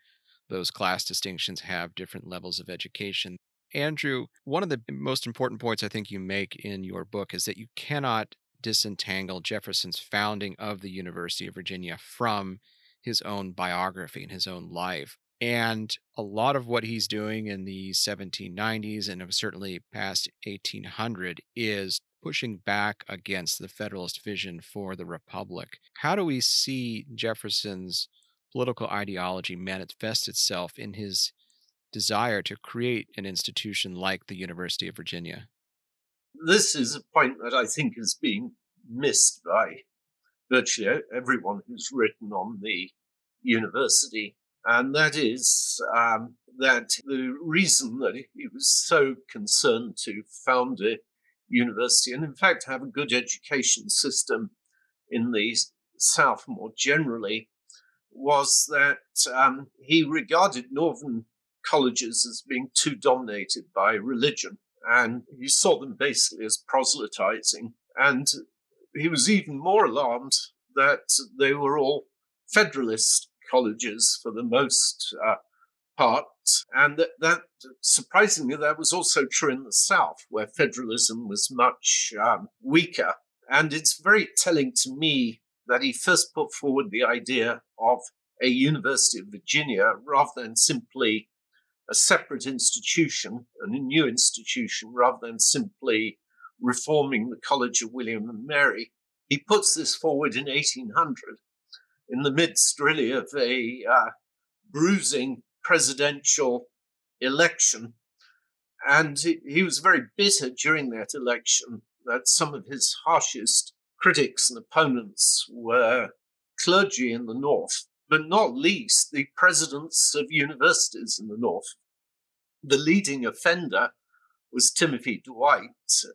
those class distinctions have different levels of education? Andrew, one of the most important points I think you make in your book is that you cannot disentangle Jefferson's founding of the University of Virginia from his own biography and his own life. And a lot of what he's doing in the 1790s and certainly past 1800 is pushing back against the Federalist vision for the Republic. How do we see Jefferson's political ideology manifest itself in his desire to create an institution like the University of Virginia? This is a point that I think is being missed by virtually everyone who's written on the university and that is um, that the reason that he was so concerned to found a university and, in fact, have a good education system in the South more generally was that um, he regarded northern colleges as being too dominated by religion, and he saw them basically as proselytizing. And he was even more alarmed that they were all Federalist colleges for the most uh, part. And that, that, surprisingly, that was also true in the South, where federalism was much um, weaker. And it's very telling to me that he first put forward the idea of a University of Virginia rather than simply a separate institution a new institution rather than simply reforming the College of William and Mary. He puts this forward in 1800 in the midst, really, of a uh, bruising presidential election. And he, he was very bitter during that election that some of his harshest critics and opponents were clergy in the North, but not least the presidents of universities in the North. The leading offender was Timothy Dwight,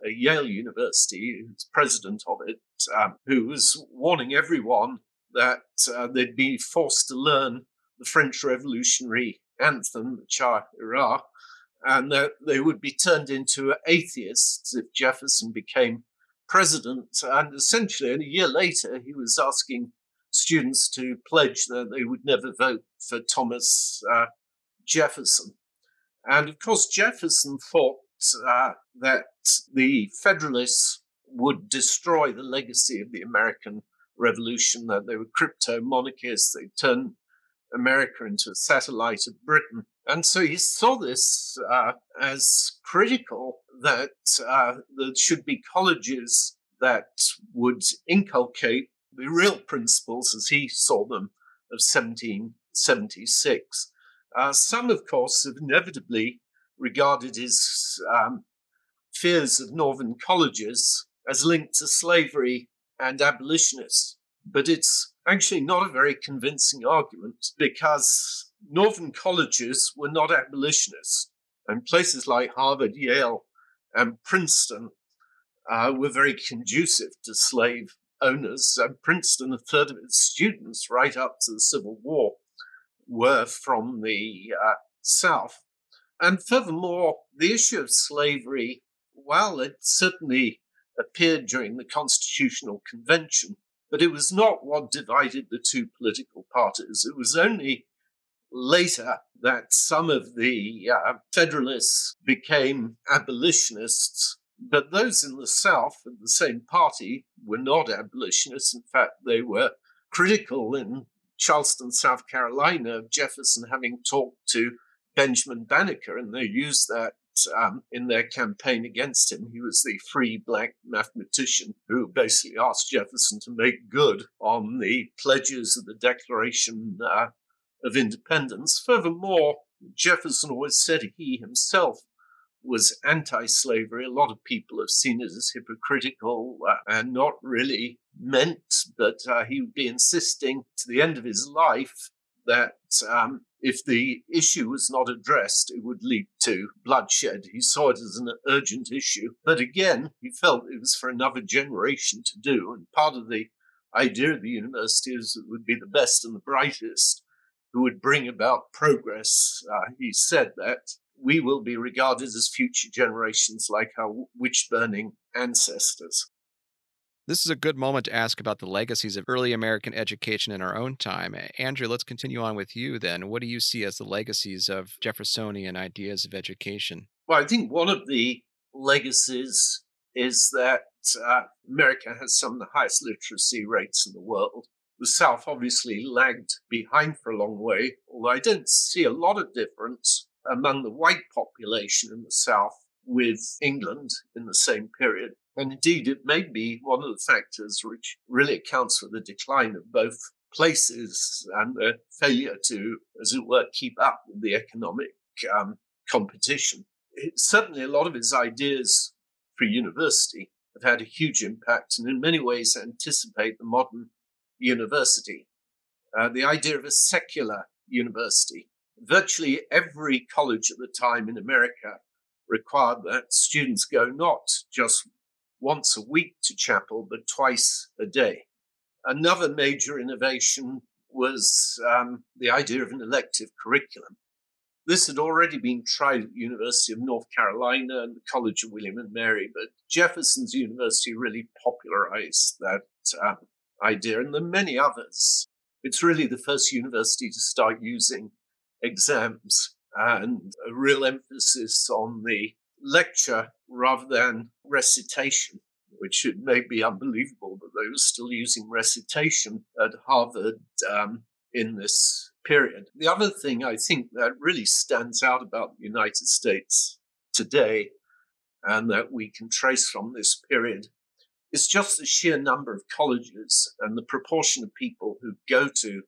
a Yale University, who's president of it, um, who was warning everyone that uh, they'd be forced to learn the French Revolutionary anthem, the Ça Ira, and that they would be turned into atheists if Jefferson became president. And essentially, a year later, he was asking students to pledge that they would never vote for Thomas uh, Jefferson. And of course, Jefferson thought uh, that the Federalists would destroy the legacy of the American Revolution, that they were crypto monarchists, they turned America into a satellite of Britain. And so he saw this uh, as critical that uh, there should be colleges that would inculcate the real principles as he saw them of 1776. Uh, some, of course, have inevitably regarded his um, fears of northern colleges as linked to slavery and abolitionists. But it's actually not a very convincing argument because northern colleges were not abolitionists, and places like Harvard, Yale, and Princeton uh, were very conducive to slave owners. And Princeton, a third of its students, right up to the Civil War, were from the uh, South. And furthermore, the issue of slavery, while it certainly appeared during the Constitutional Convention, but it was not what divided the two political parties. It was only later that some of the uh, Federalists became abolitionists, but those in the South of the same party were not abolitionists. In fact, they were critical in Charleston, South Carolina, of Jefferson having talked to Benjamin Banneker, and they used that um, in their campaign against him. He was the free black mathematician who basically asked Jefferson to make good on the pledges of the Declaration uh, of Independence. Furthermore, Jefferson always said he himself was anti slavery. A lot of people have seen it as hypocritical uh, and not really meant, but uh, he would be insisting to the end of his life that um, if the issue was not addressed, it would lead to bloodshed. He saw it as an urgent issue. But again, he felt it was for another generation to do. And part of the idea of the university is it would be the best and the brightest who would bring about progress. Uh, he said that we will be regarded as future generations like our witch burning ancestors. This is a good moment to ask about the legacies of early American education in our own time. Andrew, let's continue on with you then. What do you see as the legacies of Jeffersonian ideas of education? Well, I think one of the legacies is that uh, America has some of the highest literacy rates in the world. The South obviously lagged behind for a long way, although I don't see a lot of difference among the white population in the South with England in the same period. And indeed, it may be one of the factors which really accounts for the decline of both places and their failure to, as it were, keep up with the economic um, competition. It, certainly, a lot of his ideas for university have had a huge impact and, in many ways, anticipate the modern university. Uh, the idea of a secular university. Virtually every college at the time in America required that students go not just once a week to chapel, but twice a day. Another major innovation was um, the idea of an elective curriculum. This had already been tried at the University of North Carolina and the College of William and Mary, but Jefferson's University really popularized that um, idea, and there are many others. It's really the first university to start using exams and a real emphasis on the lecture rather than recitation, which it may be unbelievable, but they were still using recitation at Harvard um, in this period. The other thing I think that really stands out about the United States today and that we can trace from this period is just the sheer number of colleges and the proportion of people who go to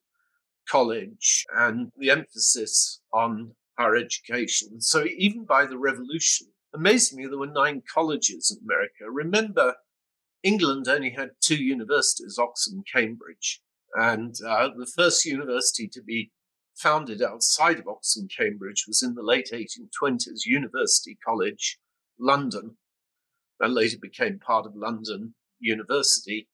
college and the emphasis on higher education. So even by the revolution, amazingly, there were nine colleges in America. Remember, England only had two universities, Oxford and Cambridge. And uh, the first university to be founded outside of Oxford and Cambridge was in the late 1820s, University College, London. That later became part of London University,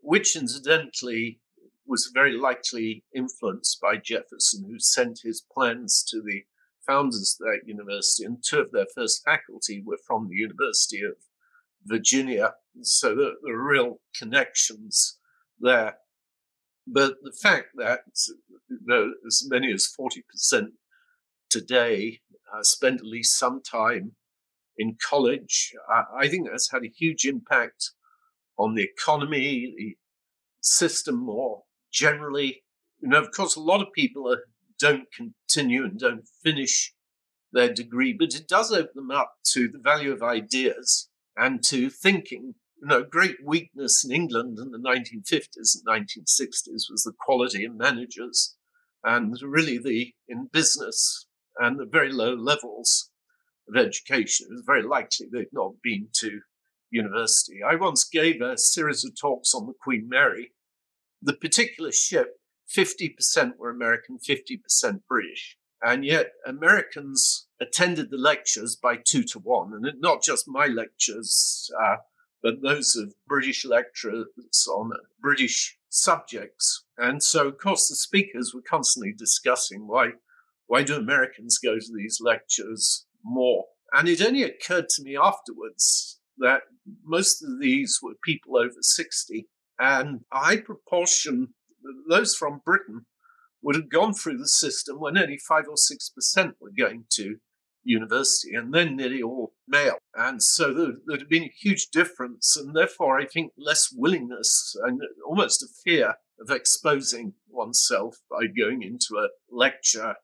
which incidentally was very likely influenced by Jefferson, who sent his plans to the founders of that university, and two of their first faculty were from the University of Virginia. So there, are real connections there. But the fact that you know, as many as 40% today uh, spend at least some time in college, uh, I think that's had a huge impact on the economy, the system more generally. You know, of course, a lot of people are, don't continue and don't finish their degree, but it does open them up to the value of ideas and to thinking. You know, great weakness in England in the 1950s and 1960s was the quality of managers and really the in business and the very low levels of education. It was very likely they'd not been to university. I once gave a series of talks on the Queen Mary. The particular ship, 50% were American, 50% British. And yet Americans attended the lectures by two to one, and not just my lectures, uh, but those of British lecturers on British subjects. And so, of course, the speakers were constantly discussing why, why do Americans go to these lectures more? And it only occurred to me afterwards that most of these were people over 60, and a high proportion, those from Britain, would have gone through the system when only 5 or 6% were going to university, and then nearly all male. And so there, would have been a huge difference, and therefore, I think less willingness and almost a fear of exposing oneself by going into a lecture.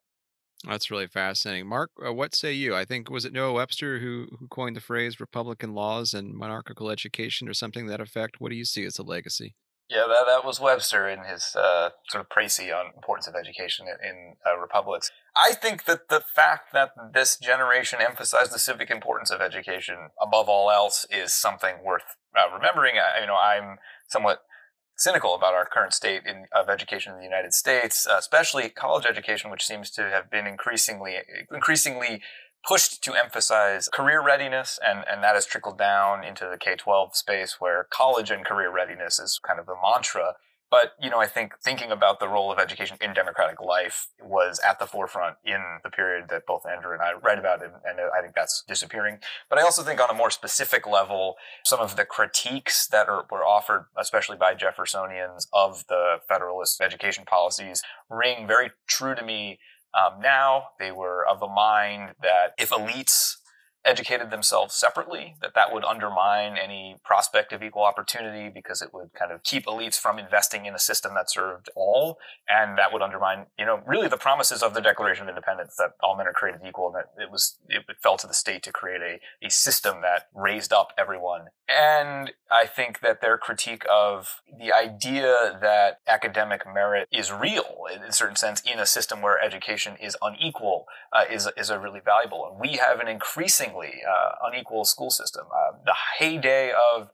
That's really fascinating. Mark, uh, what say you? I think, was it Noah Webster who, who coined the phrase Republican laws and monarchical education or something that effect? What do you see as a legacy? Yeah, that, that was Webster in his uh, sort of précis on importance of education in, in uh, republics. I think that the fact that this generation emphasized the civic importance of education above all else is something worth uh, remembering. I, you know, I'm somewhat cynical about our current state in, of education in the United States, especially college education, which seems to have been increasingly increasingly pushed to emphasize career readiness, and, and that has trickled down into the K 12 space where college and career readiness is kind of the mantra. But, you know, I think thinking about the role of education in democratic life was at the forefront in the period that both Andrew and I write about, and, and I think that's disappearing. But I also think on a more specific level, some of the critiques that are, were offered, especially by Jeffersonians, of the Federalist education policies ring very true to me um, now they were of the mind that if elites educated themselves separately, that that would undermine any prospect of equal opportunity because it would kind of keep elites from investing in a system that served all. And that would undermine, you know, really the promises of the Declaration of Independence that all men are created equal and that it was, it fell to the state to create a, a system that raised up everyone. And I think that their critique of the idea that academic merit is real in a certain sense in a system where education is unequal uh, is, is a really valuable. And we have an increasing uh, unequal school system. Uh, the heyday of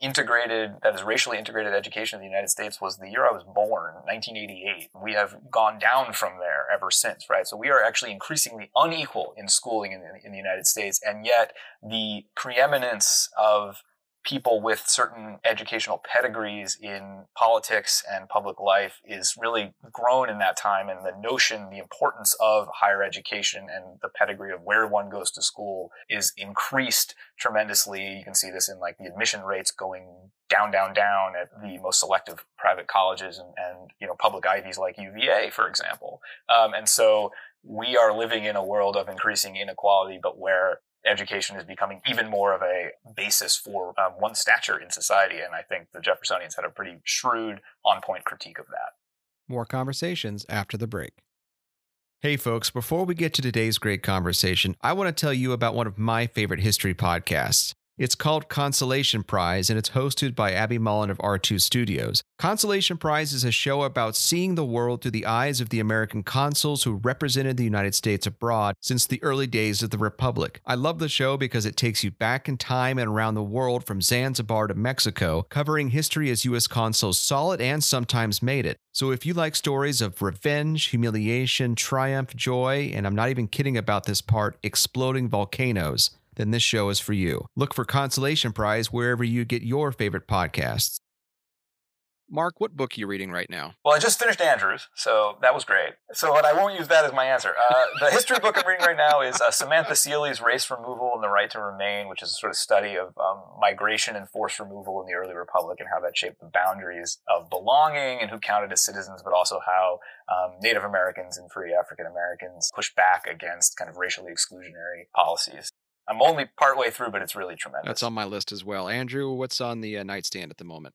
integrated, that is racially integrated education in the United States was the year I was born, 1988. We have gone down from there ever since, right? So we are actually increasingly unequal in schooling in, in the United States. And yet the preeminence of people with certain educational pedigrees in politics and public life is really grown in that time. And the notion, the importance of higher education and the pedigree of where one goes to school is increased tremendously. You can see this in like the admission rates going down, down, down at the most selective private colleges and, and you know, public Ivies like UVA, for example. Um, and so we are living in a world of increasing inequality, but where education is becoming even more of a basis for um, one's stature in society. And I think the Jeffersonians had a pretty shrewd, on point critique of that. More conversations after the break. Hey, folks, before we get to today's great conversation, I want to tell you about one of my favorite history podcasts. It's called Consolation Prize, and it's hosted by Abby Mullen of R2 Studios. Consolation Prize is a show about seeing the world through the eyes of the American consuls who represented the United States abroad since the early days of the Republic. I love the show because it takes you back in time and around the world from Zanzibar to Mexico, covering history as U.S. consuls saw it and sometimes made it. So if you like stories of revenge, humiliation, triumph, joy, and I'm not even kidding about this part, exploding volcanoes, then this show is for you. Look for Consolation Prize wherever you get your favorite podcasts. Mark, what book are you reading right now? Well, I just finished Andrews, so that was great. So, but I won't use that as my answer. Uh, the history book I'm reading right now is uh, Samantha Seeley's Race Removal and the Right to Remain, which is a sort of study of um, migration and forced removal in the early republic and how that shaped the boundaries of belonging and who counted as citizens, but also how um, Native Americans and free African Americans pushed back against kind of racially exclusionary policies. I'm only partway through, but it's really tremendous. That's on my list as well. Andrew, what's on the uh, nightstand at the moment?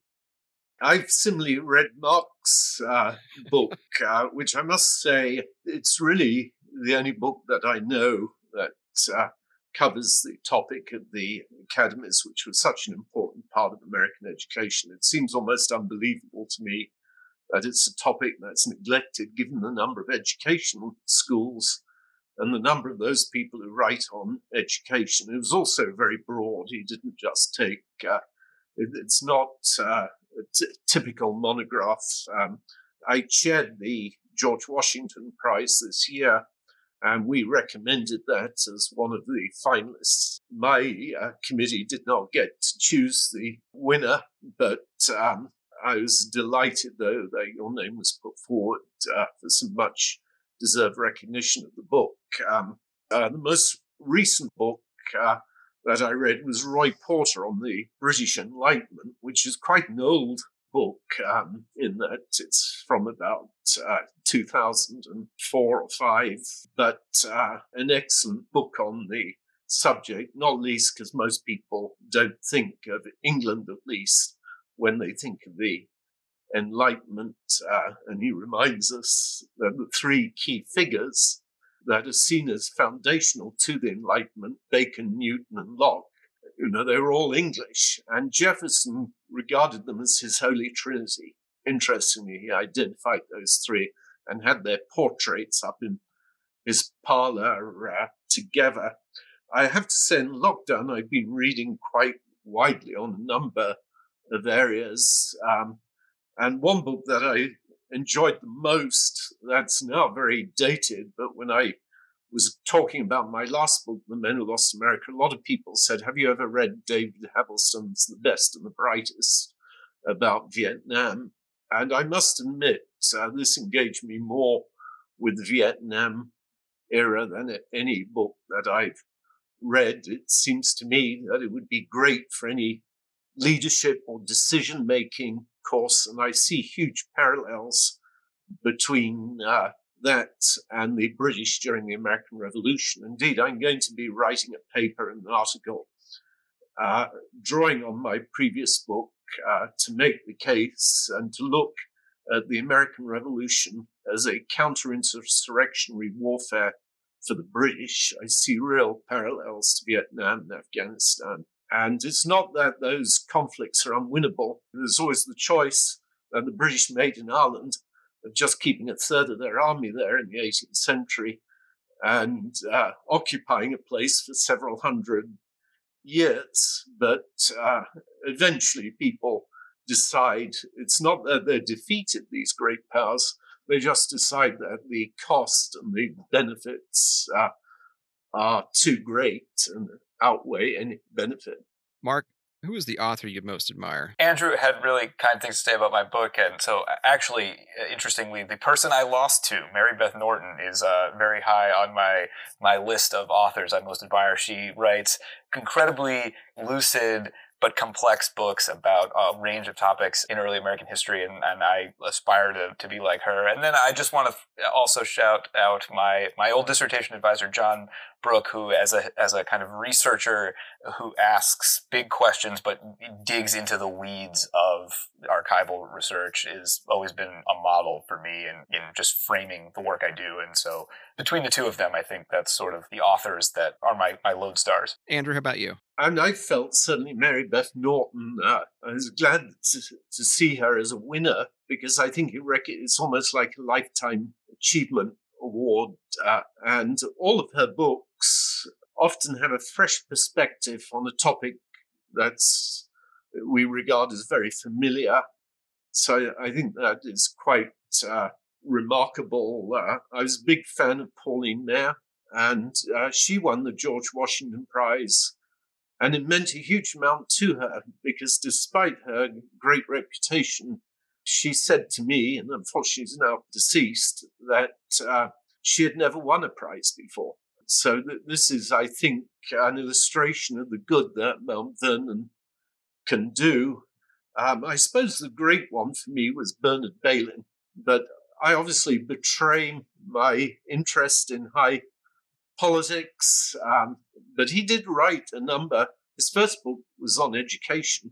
I've similarly read Mark's uh, book, uh, which I must say it's really the only book that I know that uh, covers the topic of the academies, which was such an important part of American education. It seems almost unbelievable to me that it's a topic that's neglected given the number of educational schools and the number of those people who write on education. It was also very broad. He didn't just take, uh, it, it's not uh, t- typical monograph. Um, I chaired the George Washington Prize this year, and we recommended that as one of the finalists. My uh, committee did not get to choose the winner, but um, I was delighted, though, that your name was put forward uh, for some much deserved recognition of the book. Um, uh, the most recent book uh, that I read was Roy Porter on the British Enlightenment, which is quite an old book um, in that it's from about uh, 2004 or 5, but uh, an excellent book on the subject, not least because most people don't think of England, at least, when they think of the Enlightenment. Uh, and he reminds us that the three key figures that are seen as foundational to the Enlightenment, Bacon, Newton, and Locke, you know, they were all English. And Jefferson regarded them as his holy trinity. Interestingly, he identified those three and had their portraits up in his parlor uh, together. I have to say, in lockdown, I've been reading quite widely on a number of areas. Um, and one book that I enjoyed the most, that's now very dated, but when I was talking about my last book, The Men Who Lost America, a lot of people said, Have you ever read David Halberstam's The Best and the Brightest about Vietnam? And I must admit, uh, this engaged me more with the Vietnam era than any book that I've read. It seems to me that it would be great for any leadership or decision making course, and I see huge parallels between uh, that and the British during the American Revolution. Indeed, I'm going to be writing a paper and an article uh, drawing on my previous book uh, to make the case and to look at the American Revolution as a counter-insurrectionary warfare for the British. I see real parallels to Vietnam and Afghanistan. And it's not that those conflicts are unwinnable. There's always the choice that the British made in Ireland of just keeping a third of their army there in the 18th century and uh, occupying a place for several hundred years. But uh, eventually, people decide it's not that they're defeated, these great powers, they just decide that the cost and the benefits uh, are too great and outweigh any benefit. Mark, who is the author you most admire? Andrew had really kind things to say about my book, and so actually, uh, interestingly, the person I lost to, Mary Beth Norton, is uh, very high on my my list of authors I most admire. She writes incredibly lucid but complex books about a range of topics in early American history, and, and I aspire to, to be like her. And then I just want to also shout out my my old dissertation advisor, John Brooke, who as a as a kind of researcher who asks big questions but digs into the weeds of archival research, has always been a model for me in, in just framing the work I do. And so between the two of them, I think that's sort of the authors that are my, my lodestars. Andrew, how about you? And I felt certainly Mary Beth Norton. Uh, I was glad to, to see her as a winner because I think it rec- it's almost like a lifetime achievement award. Uh, and all of her books often have a fresh perspective on a topic that's we regard as very familiar. So I think that is quite uh, remarkable. Uh, I was a big fan of Pauline Maier, and uh, she won the George Washington Prize. And it meant a huge amount to her because despite her great reputation she said to me, and unfortunately she's now deceased, that uh, she had never won a prize before. So th- this is, I think, an illustration of the good that Mount Vernon can do. Um, I suppose the great one for me was Bernard Bailyn, but I obviously betray my interest in high politics. Um, but he did write a number. His first book was on education,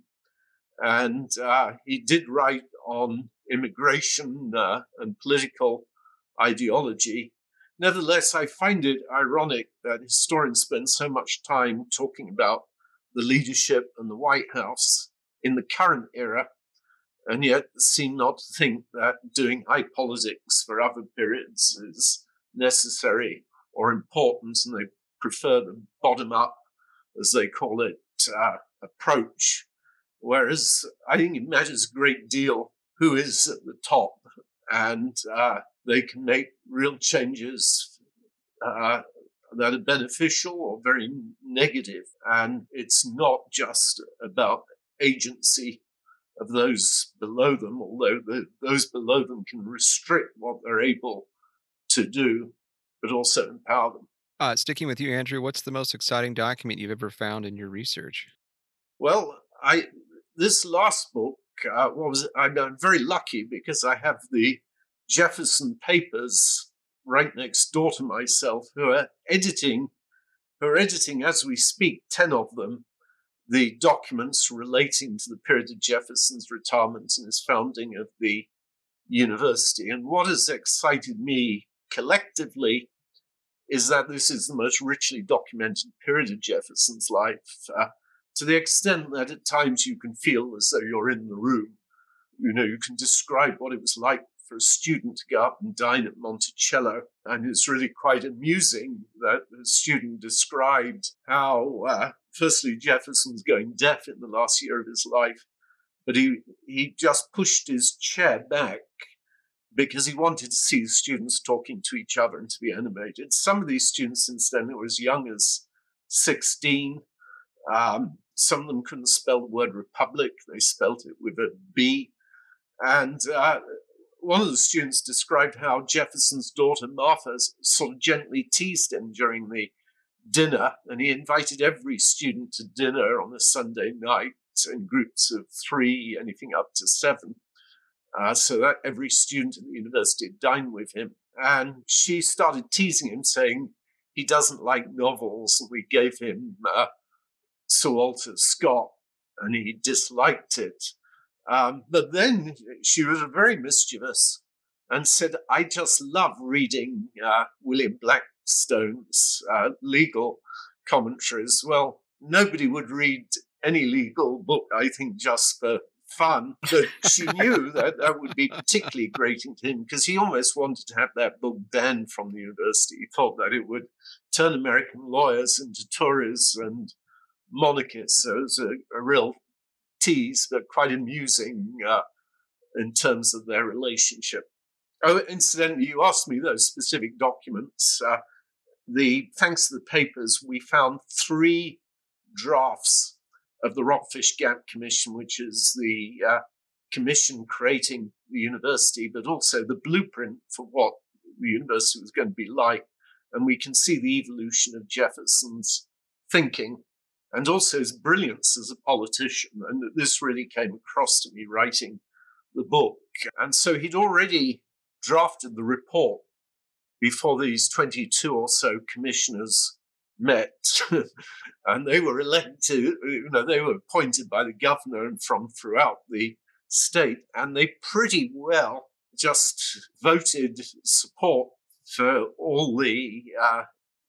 and uh, he did write on immigration uh, and political ideology. Nevertheless, I find it ironic that historians spend so much time talking about the leadership and the White House in the current era, and yet seem not to think that doing high politics for other periods is necessary or important, and they prefer the bottom up, as they call it, uh, approach. Whereas I think it matters a great deal who is at the top, and uh, they can make real changes uh, that are beneficial or very negative. And it's not just about agency of those below them, although the, those below them can restrict what they're able to do, but also empower them. Uh, sticking with you, Andrew, what's the most exciting document you've ever found in your research? Well, I this last book uh, was I'm very lucky because I have the Jefferson papers right next door to myself, who are editing, who are editing as we speak, ten of them, the documents relating to the period of Jefferson's retirement and his founding of the university. And what has excited me collectively is that this is the most richly documented period of Jefferson's life, uh, to the extent that at times you can feel as though you're in the room. You know, you can describe what it was like for a student to go up and dine at Monticello. And it's really quite amusing that the student described how, uh, firstly, Jefferson's going deaf in the last year of his life, but he, he just pushed his chair back because he wanted to see the students talking to each other and to be animated. Some of these students, since then, were as young as 16. Um, some of them couldn't spell the word republic, they spelt it with a B. And uh, one of the students described how Jefferson's daughter Martha sort of gently teased him during the dinner, and he invited every student to dinner on a Sunday night in groups of three, anything up to seven. Uh, so that every student at the university dined with him. And she started teasing him, saying he doesn't like novels, and we gave him uh, Sir Walter Scott, and he disliked it. Um, but then she was very mischievous and said, I just love reading uh, William Blackstone's uh, legal commentaries. Well, nobody would read any legal book, I think, just for fun. But she knew that that would be particularly grating to him because he almost wanted to have that book banned from the university. He thought that it would turn American lawyers into Tories and monarchists. So it was a, a real tease, but quite amusing uh, in terms of their relationship. Oh, incidentally, you asked me those specific documents. Uh, the thanks to the papers, we found three drafts of the Rockfish Gap Commission, which is the uh, commission creating the university, but also the blueprint for what the university was going to be like. And we can see the evolution of Jefferson's thinking and also his brilliance as a politician. And this really came across to me writing the book. And so he'd already drafted the report before these 22 or so commissioners met. and they were elected, you know, they were appointed by the governor and from throughout the state. And they pretty well just voted support for all the uh,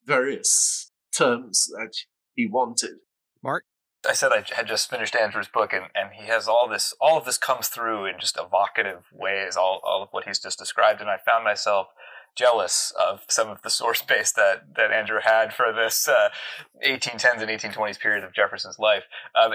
various terms that he wanted. Mark? I said I had just finished Andrew's book, and, and he has all this. All of this comes through in just evocative ways. All all of what he's just described, and I found myself jealous of some of the source base that, that Andrew had for this uh, 1810s and 1820s period of Jefferson's life.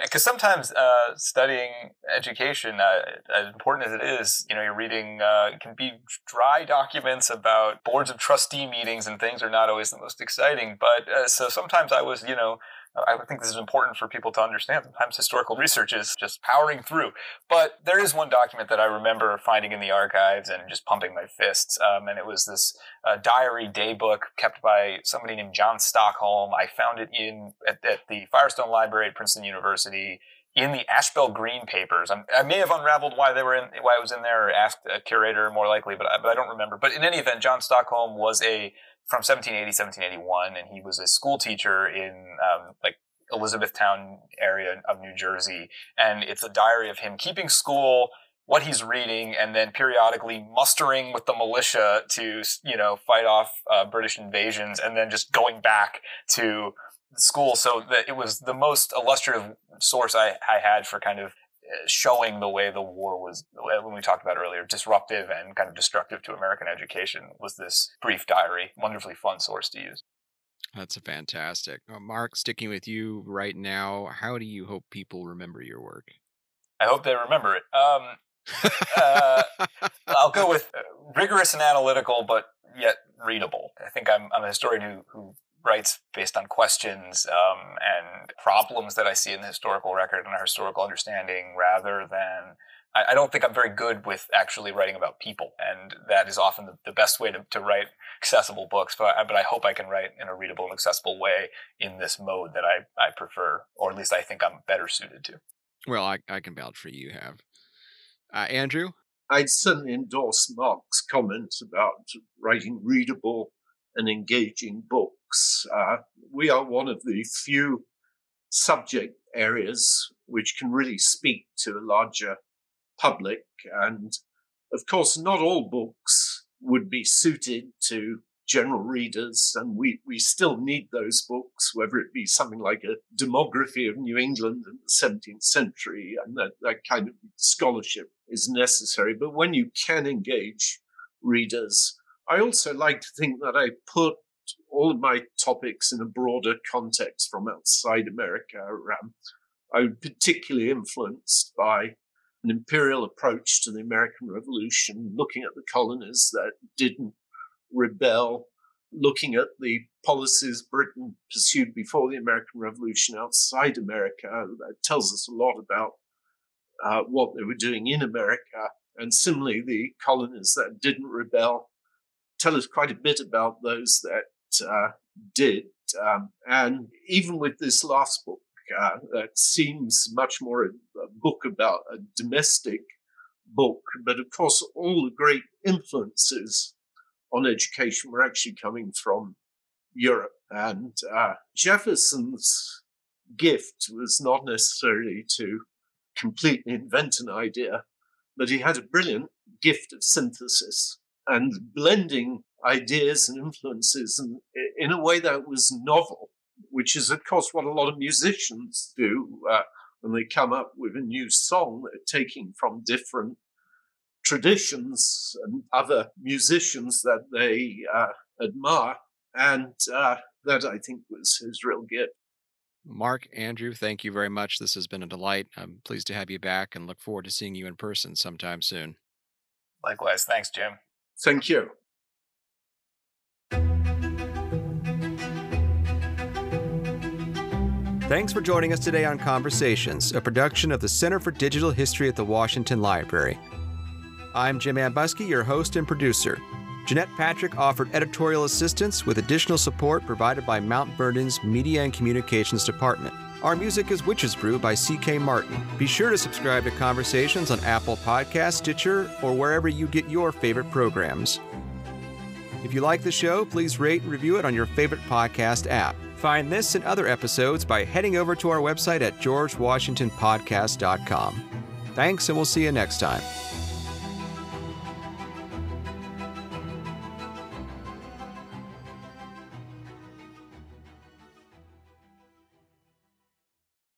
Because um, sometimes uh, studying education, uh, as important as it is, you know, you're reading uh, can be dry documents about boards of trustee meetings and things are not always the most exciting. But uh, so sometimes I was, you know, I think this is important for people to understand. Sometimes historical research is just powering through. But there is one document that I remember finding in the archives and just pumping my fists. Um, and it was this uh, diary daybook kept by somebody named John Stockholm. I found it in at, at the Firestone Library at Princeton University in the Ashbel Green papers. I'm, i may have unraveled why they were in, why it was in there, or asked a curator more likely, but I, but I don't remember. But in any event, John Stockholm was a from 1780 1781, and he was a school teacher in um, like Elizabethtown area of New Jersey, and it's a diary of him keeping school what he's reading and then periodically mustering with the militia to you know fight off uh, British invasions and then just going back to school. So that it was the most illustrative source I, I had for kind of showing the way the war was, when we talked about earlier, disruptive and kind of destructive to American education was this brief diary. Wonderfully fun source to use. That's a fantastic. Uh, Mark, sticking with you right now, how do you hope people remember your work? I hope they remember it. Um, uh, I'll go with uh, rigorous and analytical, but yet readable. I think I'm, I'm a historian who, who writes based on questions um, and problems that I see in the historical record and our historical understanding rather than I, I, don't think I'm very good with actually writing about people. And that is often the, the best way to, to, write accessible books. But I, but I hope I can write in a readable and accessible way in this mode that I, I prefer, or at least I think I'm better suited to. Well, I, I can vouch for you have. Uh, Andrew? I'd certainly endorse Mark's comments about writing readable and engaging books. Uh, we are one of the few subject areas which can really speak to a larger public. And of course, not all books would be suited to general readers, and we, we still need those books, whether it be something like a demography of New England in the 17th century, and that, that kind of scholarship is necessary. But when you can engage readers, I also like to think that I put all of my topics in a broader context from outside America. Um, I'm particularly influenced by an imperial approach to the American Revolution, looking at the colonies that didn't rebel, looking at the policies Britain pursued before the American Revolution outside America. That tells us a lot about uh, what they were doing in America. And similarly, the colonies that didn't rebel tell us quite a bit about those that uh, did. Um, and even with this last book, uh, that seems much more a, a, book about a domestic book, but of course, all the great influences on education were actually coming from Europe. And uh, Jefferson's gift was not necessarily to completely invent an idea, but he had a brilliant gift of synthesis and blending ideas and influences in, in a way that was novel, which is, of course, what a lot of musicians do uh, when they come up with a new song. They're taking from different traditions and other musicians that they uh, admire. And uh, that, I think, was his real gift. Mark, Andrew, thank you very much. This has been a delight. I'm pleased to have you back and look forward to seeing you in person sometime soon. Likewise. Thanks, Jim. Thank you. Thanks for joining us today on Conversations, a production of the Center for Digital History at the Washington Library. I'm Jim Ambuske, your host and producer. Jeanette Patrick offered editorial assistance with additional support provided by Mount Vernon's Media and Communications Department. Our music is Witch's Brew by C.K. Martin. Be sure to subscribe to Conversations on Apple Podcast, Stitcher, or wherever you get your favorite programs. If you like the show, please rate and review it on your favorite podcast app. Find this and other episodes by heading over to our website at georgewashingtonpodcast.com. Thanks, and we'll see you next time.